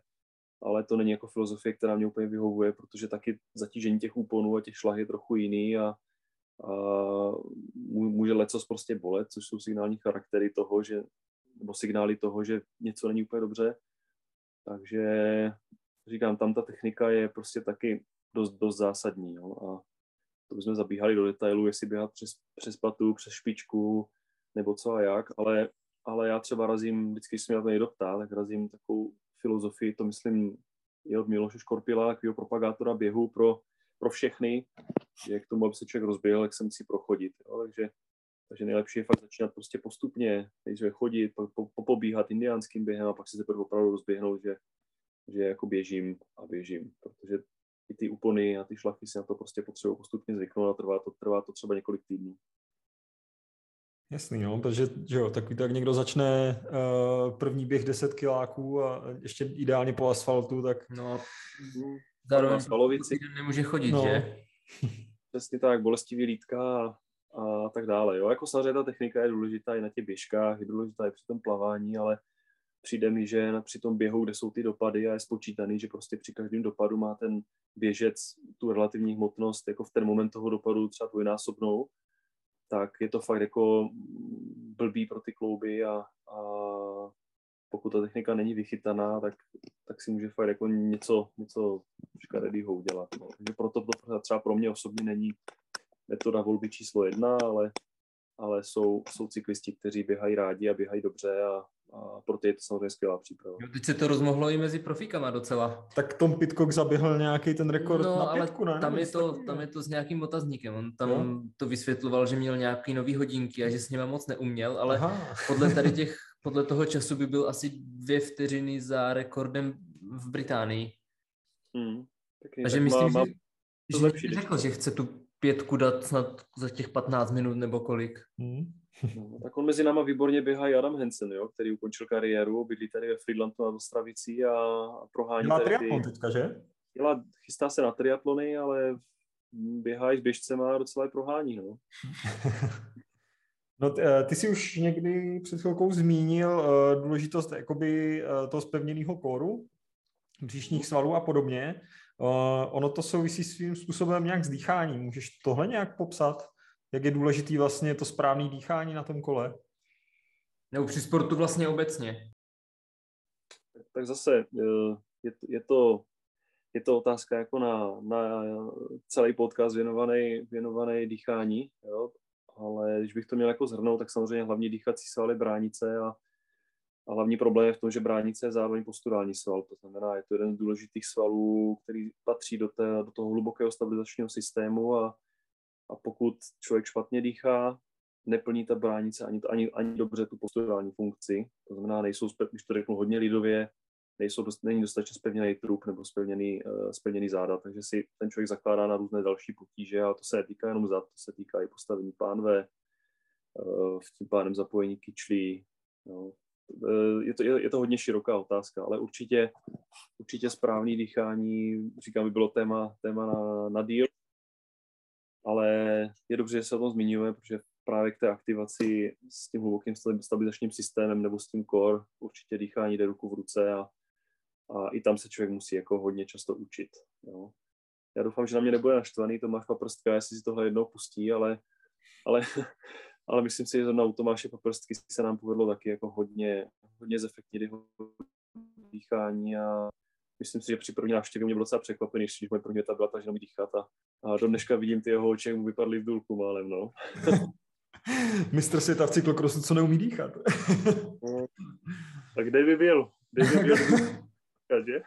ale to není jako filozofie, která mě úplně vyhovuje, protože taky zatížení těch úponů a těch šlah je trochu jiný a, a může lecos prostě bolet, což jsou signální charaktery toho, že, nebo signály toho, že něco není úplně dobře. Takže říkám, tam ta technika je prostě taky dost, dost zásadní. Jo? A to bychom zabíhali do detailu, jestli běhat přes, přes patu, přes špičku, nebo co a jak, ale, ale já třeba razím, vždycky, když se mě někdo ptá, tak razím takovou filozofii, to myslím je od Miloše Škorpila, takového propagátora běhu pro, pro všechny, že k tomu, aby se člověk rozběhl, jak se musí prochodit. Jo? Takže, takže nejlepší je fakt začínat prostě postupně, nejdříve chodit, po, po, pobíhat indiánským během a pak se teprve opravdu rozběhnout, že, že jako běžím a běžím, protože i ty úpony a ty šlachy si na to prostě potřebují postupně zvyknout a trvá to, trvá to třeba několik týdnů. Jasný, no, protože že jo, takový tak někdo začne uh, první běh 10 kiláků a ještě ideálně po asfaltu, tak... No, zároveň nemůže chodit, no. že? Přesně tak, bolestivý lítka a, a tak dále. Jo. Jako samozřejmě ta technika je důležitá i na těch běžkách, je důležitá i při tom plavání, ale přijde mi, že při tom běhu, kde jsou ty dopady a je spočítaný, že prostě při každém dopadu má ten běžec tu relativní hmotnost jako v ten moment toho dopadu třeba dvojnásobnou, tak je to fakt jako blbý pro ty klouby a, a pokud ta technika není vychytaná, tak, tak si může fakt jako něco, něco škaredýho udělat. No. Takže proto to třeba pro mě osobně není metoda volby číslo jedna, ale, ale jsou, jsou cyklisti, kteří běhají rádi a běhají dobře a a pro ty je to samozřejmě skvělá příprava. Jo, teď se to rozmohlo i mezi profíkama docela. Tak Tom Pitcock zaběhl nějaký ten rekord no, na pětku, ne? Tam je, to, tam je to s nějakým otazníkem. On tam no. to vysvětloval, že měl nějaký nový hodinky a že s nimi moc neuměl, ale Aha. podle tady těch, podle toho času by byl asi dvě vteřiny za rekordem v Británii. Hmm. Taky, Takže tak myslím, má, že, že řekl, že chce tu pětku dát snad za těch 15 minut nebo kolik. Hmm. No, tak on mezi náma výborně běhá i Adam Hansen, jo, který ukončil kariéru, bydlí tady ve Friedlandu na Ostravicí a prohání Dělá triatlon ty... teďka, že? Dělá, chystá se na triatlony, ale běhá i s běžcema a docela je prohání, no. No, ty, eh, ty jsi už někdy před chvilkou zmínil uh, důležitost jakoby, uh, toho spevněného kóru, břišních svalů a podobně. Uh, ono to souvisí svým způsobem nějak s dýcháním. Můžeš tohle nějak popsat? jak je důležitý vlastně to správné dýchání na tom kole? Nebo při sportu vlastně obecně? Tak zase je, je, to, je to otázka jako na, na celý podcast věnovaný, věnovaný dýchání, jo? ale když bych to měl jako zhrnout, tak samozřejmě hlavní dýchací svaly bránice a, a hlavní problém je v tom, že bránice je zároveň posturální sval, to znamená, je to jeden z důležitých svalů, který patří do, té, do toho hlubokého stabilizačního systému a, a pokud člověk špatně dýchá, neplní ta bránice ani, ani, ani dobře tu posturální funkci, to znamená, nejsou, když to řeknu hodně lidově, nejsou dost, není dostatečně spevněný trup nebo spevněný, uh, spevněný záda, takže si ten člověk zakládá na různé další potíže a to se netýká jenom zad, to se týká i postavení pánve, uh, tím pádem zapojení kyčlí. No. Uh, je, to, je, je to hodně široká otázka, ale určitě, určitě správný dýchání, říkám, by bylo téma, téma na, na díl, ale je dobře, že se o tom zmiňujeme, protože právě k té aktivaci s tím hlubokým stabilizačním systémem nebo s tím core určitě dýchání jde ruku v ruce a, a i tam se člověk musí jako hodně často učit. Jo. Já doufám, že na mě nebude naštvaný Tomáš Paprstka, jestli si tohle jednou pustí, ale, ale, ale myslím si, že na u Tomáše Paprstky se nám povedlo taky jako hodně, hodně zefektnit jeho dýchání a myslím si, že při první návštěvě mě bylo docela překvapený, když moje první věta byla ta, že mi dýchat a, a do dneška vidím ty jeho oči, mu vypadly v důlku málem, no. Mistr světa v cyklokrosu, co neumí dýchat. no, tak kde by byl? Kde by byl? že?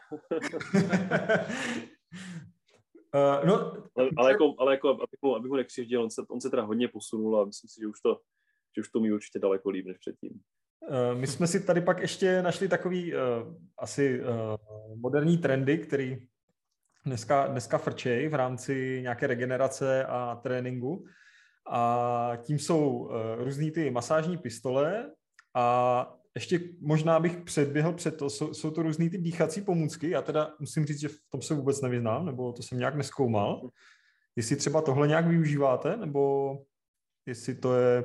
Uh, no, ale, ale, jako, ale jako, abych mu, abych mu nekřivděl, on se, on se teda hodně posunul a myslím si, že už to, že už to mi určitě daleko líp než předtím. Uh, my jsme si tady pak ještě našli takový uh, asi uh, moderní trendy, který dneska, dneska frčej v rámci nějaké regenerace a tréninku. A tím jsou uh, různý ty masážní pistole a ještě možná bych předběhl před to, jsou, jsou to různý ty dýchací pomůcky. Já teda musím říct, že v tom se vůbec nevyznám, nebo to jsem nějak neskoumal. Jestli třeba tohle nějak využíváte, nebo jestli to je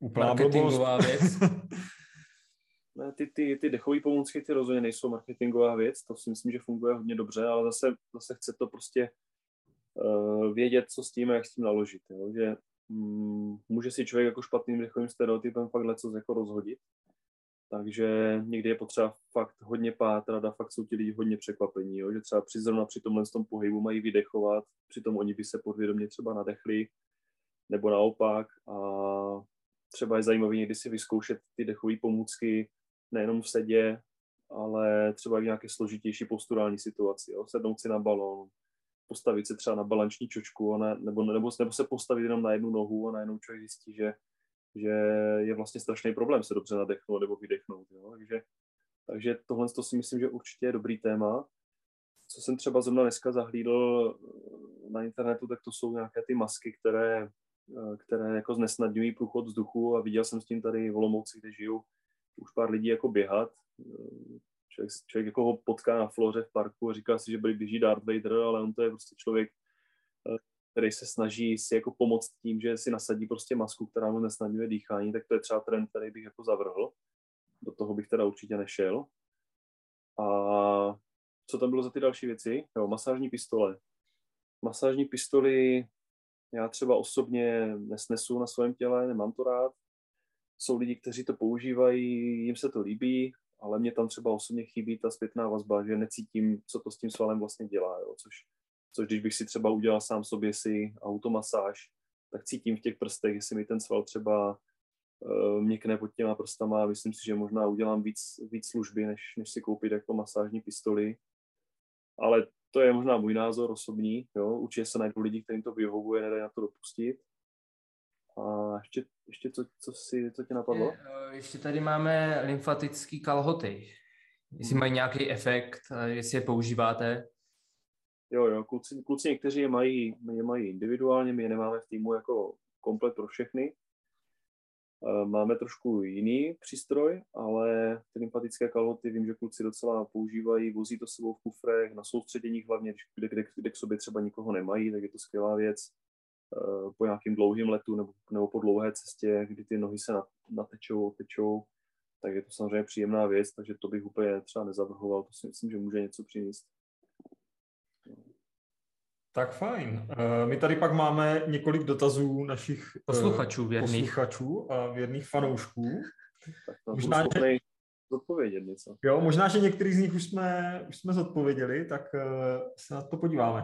úplná Marketingová věc. ne, ty, ty, ty dechové pomůcky ty rozhodně nejsou marketingová věc, to si myslím, že funguje hodně dobře, ale zase, zase chce to prostě uh, vědět, co s tím a jak s tím naložit. Jo? Že um, může si člověk jako špatným dechovým stereotypem fakt leco jako rozhodit. Takže někdy je potřeba fakt hodně pátrat a fakt jsou ti lidi hodně překvapení, jo? že třeba při zrovna při tomhle tom pohybu mají vydechovat, přitom oni by se podvědomě třeba nadechli, nebo naopak. A třeba je zajímavé někdy si vyzkoušet ty dechové pomůcky nejenom v sedě, ale třeba i v nějaké složitější posturální situaci. Jo? Sednout si na balon, postavit se třeba na balanční čočku a ne, nebo, nebo, nebo se postavit jenom na jednu nohu a najednou člověk zjistí, že, že je vlastně strašný problém se dobře nadechnout nebo vydechnout. Jo? Takže, takže tohle to si myslím, že určitě je dobrý téma. Co jsem třeba zrovna dneska zahlídl na internetu, tak to jsou nějaké ty masky, které Eh, které jako znesnadňují průchod vzduchu a viděl jsem s tím tady v Olomouci, kde žiju, už pár lidí jako běhat. Eh, člověk, člověk jako ho potká na floře v parku a říká si, že byl běží Darth Vader, ale on to je prostě člověk, eh, který se snaží si jako pomoct tím, že si nasadí prostě masku, která mu nesnadňuje dýchání, tak to je třeba trend, který bych jako zavrhl. Do toho bych teda určitě nešel. A co tam bylo za ty další věci? Jo, masážní pistole. Masážní pistoli já třeba osobně nesnesu na svém těle, nemám to rád. Jsou lidi, kteří to používají, jim se to líbí, ale mě tam třeba osobně chybí ta zpětná vazba, že necítím, co to s tím svalem vlastně dělá. Jo? Což, což když bych si třeba udělal sám sobě si automasáž, tak cítím v těch prstech, jestli mi ten sval třeba uh, měkne pod těma prstama. Myslím si, že možná udělám víc, víc služby, než, než si koupit jako masážní pistoli. Ale to je možná můj názor osobní. Jo? Určitě se najdou lidi, kterým to vyhovuje, nedají na to dopustit. A ještě, ještě co, co, si, co tě napadlo? Eh, ještě tady máme lymfatický kalhoty. Jestli mají nějaký efekt, jestli je používáte. Jo, jo, kluci, kluci někteří je mají, je mají individuálně, my je nemáme v týmu jako komplet pro všechny. Eh, máme trošku jiný přístroj, ale ty lymfatické kalhoty vím, že kluci docela používají, vozí to sebou v kufrech, na soustředěních hlavně, kde, kde, kde k sobě třeba nikoho nemají, tak je to skvělá věc. Eh, po nějakým dlouhým letu nebo, nebo po dlouhé cestě, kdy ty nohy se natečou, tečou, tak je to samozřejmě příjemná věc, takže to bych úplně třeba nezavrhoval, to si myslím, že může něco přinést. Tak fajn. Eh, my tady pak máme několik dotazů našich eh, posluchačů, věrných. posluchačů a věrných fanoušků. Tak to možná, že... zodpovědět něco. Jo, možná, že některý z nich už jsme, už jsme zodpověděli, tak eh, se na to podíváme.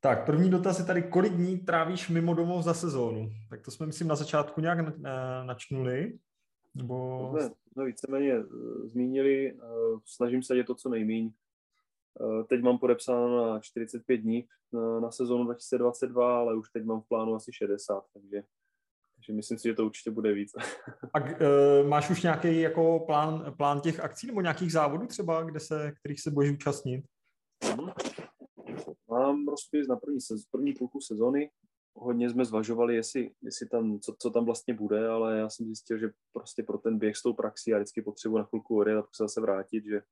Tak, první dotaz je tady, kolik dní trávíš mimo domov za sezónu? Tak to jsme, myslím, na začátku nějak načnuli. Nebo... jsme, jsme víceméně zmínili, snažím se dělat to co nejméně. Eh, teď mám podepsáno na 45 dní na, na sezónu 2022, ale už teď mám v plánu asi 60, takže, takže myslím si, že to určitě bude víc. A uh, máš už nějaký jako plán, plán těch akcí nebo nějakých závodů třeba, kde se, kterých se budeš účastnit? Hmm. Mám rozpis na první, sez, první půlku sezóny. Hodně jsme zvažovali, jestli, jestli tam, co, co tam vlastně bude, ale já jsem zjistil, že prostě pro ten běh s tou praxí já vždycky potřebuji na chvilku odjet a pak se zase vrátit, že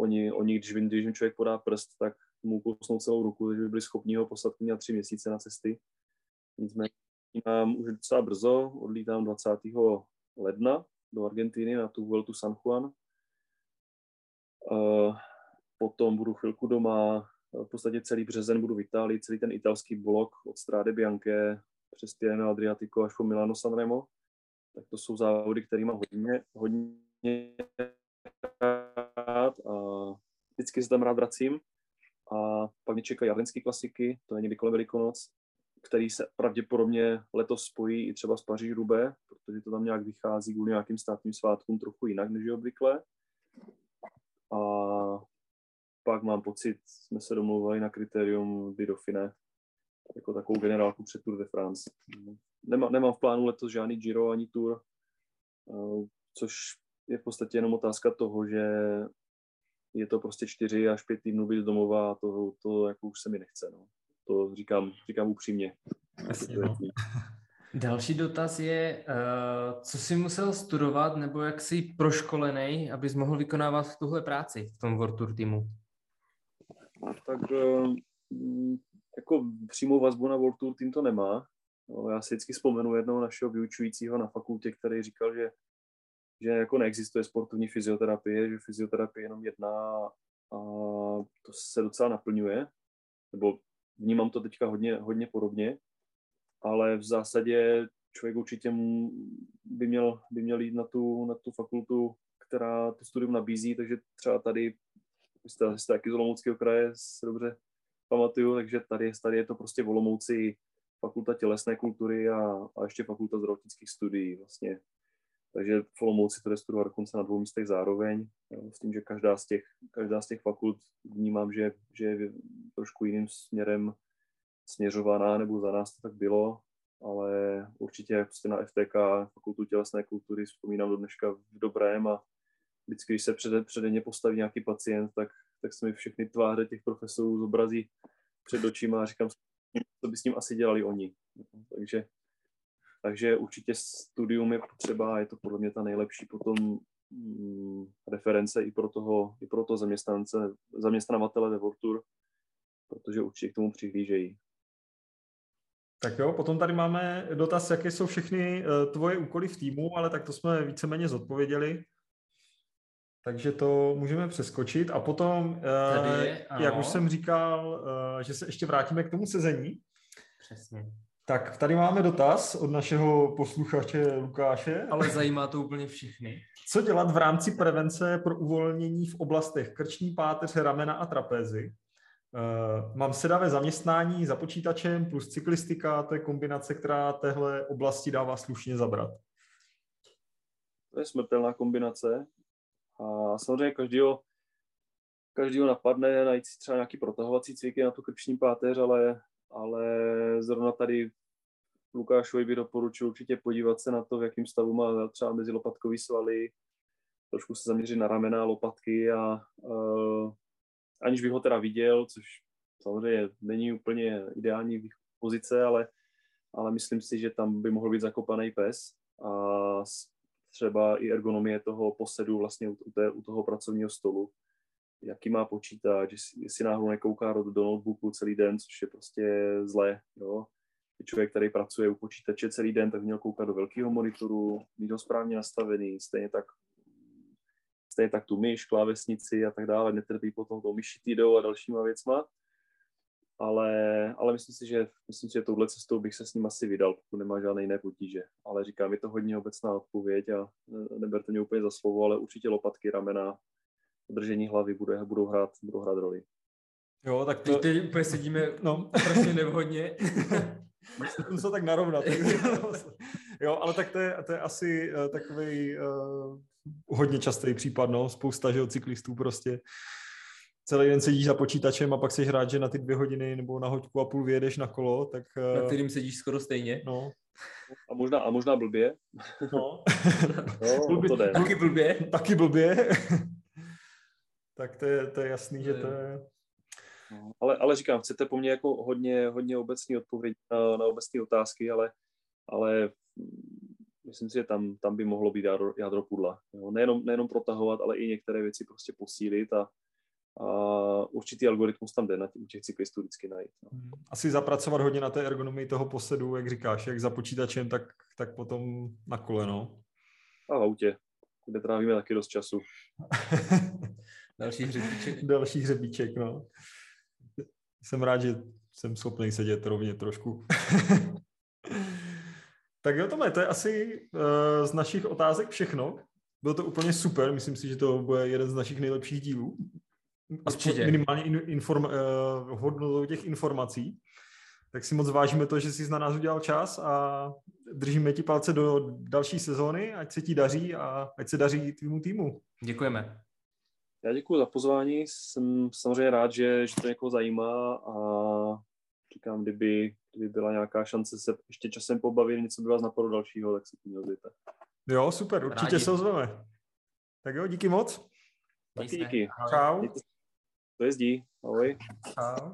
oni, oni když, když jim člověk podá prst, tak mu kousnou celou ruku, takže by byli schopni ho poslat na tři měsíce na cesty. Nicméně mám už docela brzo, odlítám 20. ledna do Argentiny na tu Vueltu San Juan. Uh, potom budu chvilku doma, v podstatě celý březen budu v Itálii, celý ten italský blok od Strade Bianche přes Tirreno Adriatico až po Milano Sanremo. Tak to jsou závody, které mám hodně, hodně rád a vždycky se tam rád vracím. A pak mě čekají ardenské klasiky, to je někdy kolem Velikonoc, který se pravděpodobně letos spojí i třeba s Paříž Rubé, protože to tam nějak vychází kvůli nějakým státním svátkům trochu jinak než je obvykle. A pak mám pocit, jsme se domluvili na kritérium Dauphiné, jako takovou generálku před Tour de France. Nemá, nemám v plánu letos žádný Giro ani Tour, eh, což je v podstatě jenom otázka toho, že je to prostě čtyři až pět týdnů být domova a to, to jako už se mi nechce. No. To říkám, říkám upřímně. Jasně, no. Další dotaz je, uh, co jsi musel studovat nebo jak jsi proškolený, abys mohl vykonávat tuhle práci v tom World Tour týmu? Tak uh, jako přímou vazbu na World Tour tým to nemá. No, já si vždycky vzpomenu jednoho našeho vyučujícího na fakultě, který říkal, že že jako neexistuje sportovní fyzioterapie, že fyzioterapie je jenom jedna a to se docela naplňuje, nebo vnímám to teďka hodně, hodně podobně, ale v zásadě člověk určitě by měl, by měl jít na tu, na tu fakultu, která to studium nabízí, takže třeba tady, jste, jste taky z Olomouckého kraje, se dobře pamatuju, takže tady, tady je to prostě v Olomouci fakulta tělesné kultury a, a ještě fakulta zdravotnických studií vlastně takže v Olomouci to studovat dokonce na dvou místech zároveň, jo, s tím, že každá z těch, každá z těch fakult vnímám, že, že je trošku jiným směrem směřovaná, nebo za nás to tak bylo, ale určitě prostě na FTK, fakultu tělesné kultury, vzpomínám do dneška v dobrém a vždycky, když se přede, přede ně postaví nějaký pacient, tak, tak se mi všechny tváře těch profesorů zobrazí před očima a říkám, co by s ním asi dělali oni. Takže takže určitě studium je potřeba, je to podle mě ta nejlepší potom mm, reference i pro toho, i pro toho zaměstnance, zaměstnavatele ve Vortur, protože určitě k tomu přihlížejí. Tak jo, potom tady máme dotaz, jaké jsou všechny uh, tvoje úkoly v týmu, ale tak to jsme víceméně zodpověděli. Takže to můžeme přeskočit. A potom, uh, tady, jak už jsem říkal, uh, že se ještě vrátíme k tomu sezení. Přesně. Tak tady máme dotaz od našeho posluchače Lukáše. Ale zajímá to úplně všechny. Co dělat v rámci prevence pro uvolnění v oblastech krční páteř, ramena a trapézy? Uh, mám sedavé zaměstnání za počítačem plus cyklistika, to je kombinace, která téhle oblasti dává slušně zabrat. To je smrtelná kombinace. A samozřejmě každýho, každýho napadne najít si třeba nějaký protahovací cviky na tu krční páteř, ale, ale zrovna tady Lukášovi by doporučil určitě podívat se na to, v jakém stavu má třeba mezi lopatkový svaly, trošku se zaměřit na ramena, lopatky a uh, aniž bych ho teda viděl, což samozřejmě není úplně ideální pozice, ale, ale myslím si, že tam by mohl být zakopaný pes. A třeba i ergonomie toho posedu vlastně u, té, u toho pracovního stolu, jaký má počítač, jestli náhodou nekouká do, do notebooku celý den, což je prostě zlé, jo. Člověk, který pracuje u počítače celý den, tak měl koukat do velkého monitoru, mít ho správně nastavený, stejně tak stejně tak tu myš, klávesnici a tak dále, netrpí potom tou myšitidou a dalšíma věcma. Ale, ale myslím si, že myslím si, že touhle cestou bych se s ním asi vydal, pokud nemá žádné jiné potíže. Ale říkám, je to hodně obecná odpověď a neberte mě úplně za slovo, ale určitě lopatky, ramena, držení hlavy bude, budou, hrát, budou hrát roli. Jo, tak to... Teď úplně sedíme no. prostě nevhodně. Musím se tak narovnat. jo, ale tak to je, to je asi uh, takový uh, hodně častý případ, no, spousta že, cyklistů prostě celý den sedíš za počítačem a pak seš rád, že na ty dvě hodiny nebo na hoďku a půl vyjedeš na kolo, tak... Na kterým sedíš skoro stejně. No. A možná, a možná blbě. No. no blbě, to jde. Taky blbě. Taky blbě. Tak to je, to je jasný, že to je... No, ale, ale říkám, chcete po mně jako hodně, hodně obecní odpověď na, na obecné otázky, ale, ale myslím si, že tam, tam by mohlo být jádro, jádro pudla. Jo. Nejenom, nejenom protahovat, ale i některé věci prostě posílit a, a určitý algoritmus tam jde na u těch cyklistů vždycky najít. No. Hmm. Asi zapracovat hodně na té ergonomii toho posedu, jak říkáš, jak za počítačem, tak, tak potom na koleno. A v autě, kde trávíme taky dost času. Další hřebíček. Další hřebíček, no. Jsem rád, že jsem schopný sedět rovně trošku. Tak jo, Tome, to je asi uh, z našich otázek všechno. Bylo to úplně super, myslím si, že to bude jeden z našich nejlepších dílů. Aspoň minimálně in, inform, uh, hodnotou těch informací. Tak si moc vážíme to, že jsi na nás udělal čas a držíme ti palce do další sezóny, ať se ti daří a ať se daří tvýmu týmu. Děkujeme. Já děkuji za pozvání, jsem samozřejmě rád, že, že to někoho zajímá a říkám, kdyby, kdyby byla nějaká šance se ještě časem pobavit, něco by vás napadlo dalšího, tak se tím ozvěte. Jo, super, určitě Rádi. se ozveme. Tak jo, díky moc. Taky díky. Čau. To jezdí. Ahoj. Čau.